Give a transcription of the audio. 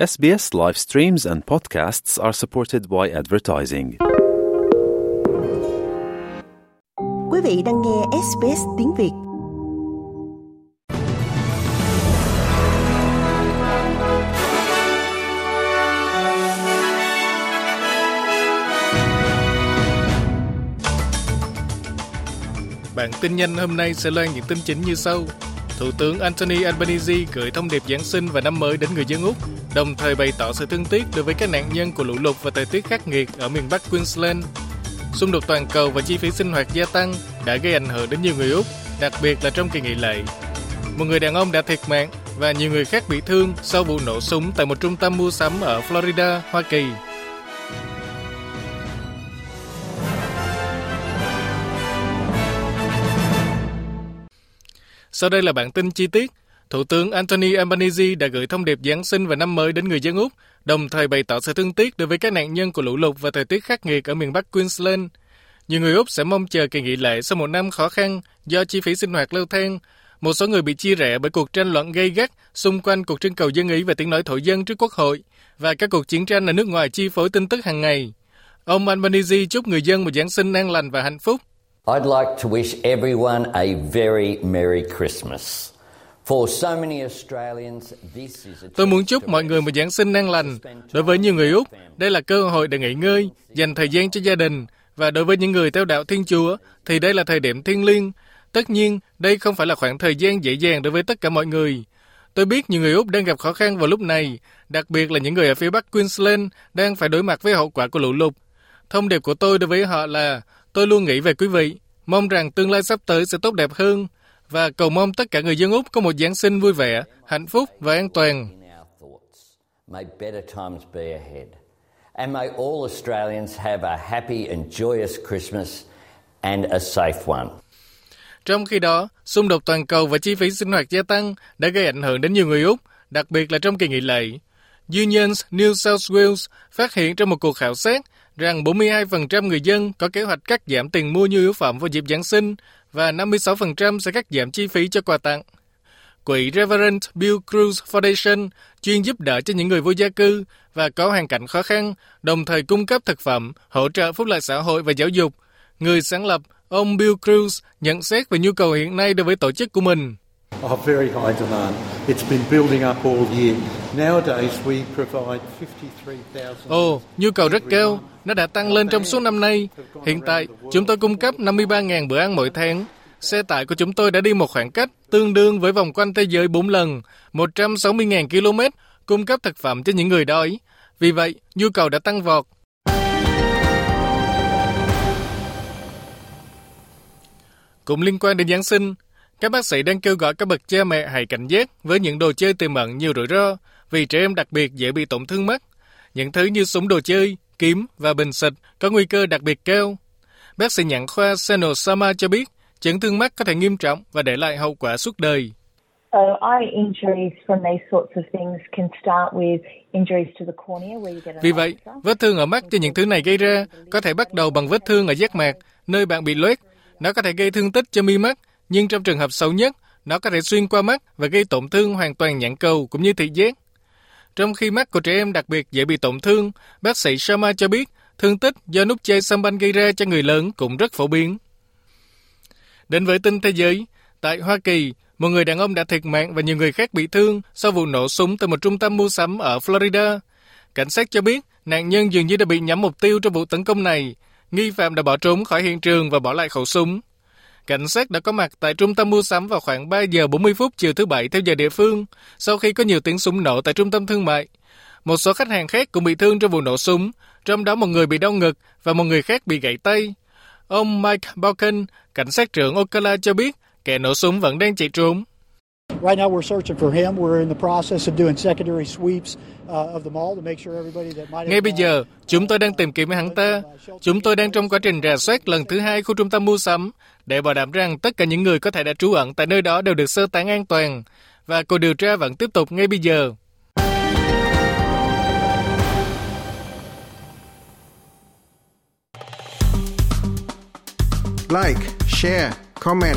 SBS live streams and podcasts are supported by advertising. Quý vị đang nghe SBS tiếng Việt. Bản tin nhanh hôm nay sẽ loan những tin chính như sau. Thủ tướng Anthony Albanese gửi thông điệp Giáng sinh và năm mới đến người dân Úc, đồng thời bày tỏ sự thương tiếc đối với các nạn nhân của lũ lụt và thời tiết khắc nghiệt ở miền Bắc Queensland. Xung đột toàn cầu và chi phí sinh hoạt gia tăng đã gây ảnh hưởng đến nhiều người Úc, đặc biệt là trong kỳ nghỉ lễ. Một người đàn ông đã thiệt mạng và nhiều người khác bị thương sau vụ nổ súng tại một trung tâm mua sắm ở Florida, Hoa Kỳ. Sau đây là bản tin chi tiết. Thủ tướng Anthony Albanese đã gửi thông điệp Giáng sinh và năm mới đến người dân Úc, đồng thời bày tỏ sự thương tiếc đối với các nạn nhân của lũ lụt và thời tiết khắc nghiệt ở miền Bắc Queensland. Nhiều người Úc sẽ mong chờ kỳ nghỉ lễ sau một năm khó khăn do chi phí sinh hoạt leo thang. Một số người bị chia rẽ bởi cuộc tranh luận gây gắt xung quanh cuộc trưng cầu dân ý về tiếng nói thổ dân trước Quốc hội và các cuộc chiến tranh ở nước ngoài chi phối tin tức hàng ngày. Ông Albanese chúc người dân một Giáng sinh an lành và hạnh phúc. I'd like to wish everyone a very Merry Christmas. For so many Australians, this is a Tôi muốn chúc mọi người một Giáng sinh an lành. Đối với nhiều người Úc, đây là cơ hội để nghỉ ngơi, dành thời gian cho gia đình. Và đối với những người theo đạo Thiên Chúa, thì đây là thời điểm thiêng liêng. Tất nhiên, đây không phải là khoảng thời gian dễ dàng đối với tất cả mọi người. Tôi biết nhiều người Úc đang gặp khó khăn vào lúc này, đặc biệt là những người ở phía Bắc Queensland đang phải đối mặt với hậu quả của lũ lụt. Thông điệp của tôi đối với họ là tôi luôn nghĩ về quý vị, mong rằng tương lai sắp tới sẽ tốt đẹp hơn và cầu mong tất cả người dân Úc có một Giáng sinh vui vẻ, hạnh phúc và an toàn. in our thoughts. May better times be ahead. And may all Australians have a happy and joyous Christmas and a safe one. Trong khi đó, xung đột toàn cầu và chi phí sinh hoạt gia tăng đã gây ảnh hưởng đến nhiều người Úc, đặc biệt là trong kỳ nghỉ lễ. Unions New South Wales phát hiện trong một cuộc khảo sát rằng 42% người dân có kế hoạch cắt giảm tiền mua nhu yếu phẩm vào dịp Giáng sinh và 56% sẽ cắt giảm chi phí cho quà tặng. Quỹ Reverend Bill Cruz Foundation chuyên giúp đỡ cho những người vô gia cư và có hoàn cảnh khó khăn, đồng thời cung cấp thực phẩm, hỗ trợ phúc lợi xã hội và giáo dục. Người sáng lập, ông Bill Cruz nhận xét về nhu cầu hiện nay đối với tổ chức của mình of very high demand. It's been building up all year. Nowadays, we provide 53,000. Ồ, nhu cầu rất cao, nó đã tăng lên trong suốt năm nay. Hiện tại, chúng tôi cung cấp 53.000 bữa ăn mỗi tháng. Xe tải của chúng tôi đã đi một khoảng cách tương đương với vòng quanh thế giới 4 lần, 160.000 km, cung cấp thực phẩm cho những người đói. Vì vậy, nhu cầu đã tăng vọt. Cũng liên quan đến Giáng sinh, các bác sĩ đang kêu gọi các bậc cha mẹ hãy cảnh giác với những đồ chơi tiềm ẩn nhiều rủi ro vì trẻ em đặc biệt dễ bị tổn thương mắt. Những thứ như súng đồ chơi, kiếm và bình xịt có nguy cơ đặc biệt cao. Bác sĩ nhãn khoa Seno Sama cho biết, chấn thương mắt có thể nghiêm trọng và để lại hậu quả suốt đời. Vì vậy, vết thương ở mắt do những thứ này gây ra có thể bắt đầu bằng vết thương ở giác mạc, nơi bạn bị loét. Nó có thể gây thương tích cho mi mắt, nhưng trong trường hợp xấu nhất, nó có thể xuyên qua mắt và gây tổn thương hoàn toàn nhãn cầu cũng như thị giác. Trong khi mắt của trẻ em đặc biệt dễ bị tổn thương, bác sĩ Sharma cho biết thương tích do nút chơi sâm banh gây ra cho người lớn cũng rất phổ biến. Đến với tin thế giới, tại Hoa Kỳ, một người đàn ông đã thiệt mạng và nhiều người khác bị thương sau vụ nổ súng tại một trung tâm mua sắm ở Florida. Cảnh sát cho biết nạn nhân dường như đã bị nhắm mục tiêu trong vụ tấn công này. Nghi phạm đã bỏ trốn khỏi hiện trường và bỏ lại khẩu súng. Cảnh sát đã có mặt tại trung tâm mua sắm vào khoảng 3 giờ 40 phút chiều thứ Bảy theo giờ địa phương, sau khi có nhiều tiếng súng nổ tại trung tâm thương mại. Một số khách hàng khác cũng bị thương trong vụ nổ súng, trong đó một người bị đau ngực và một người khác bị gãy tay. Ông Mike Balkan, cảnh sát trưởng Ocala cho biết kẻ nổ súng vẫn đang chạy trốn. Right now, we're searching for him. We're in the process of doing secondary sweeps uh, of the mall to make sure everybody that might have Ngay bây giờ, chúng tôi đang tìm kiếm hắn ta. Chúng tôi đang trong quá trình rà soát lần thứ hai khu trung tâm mua sắm để bảo đảm rằng tất cả những người có thể đã trú ẩn tại nơi đó đều được sơ tán an toàn. Và cuộc điều tra vẫn tiếp tục ngay bây giờ. Like, share, comment.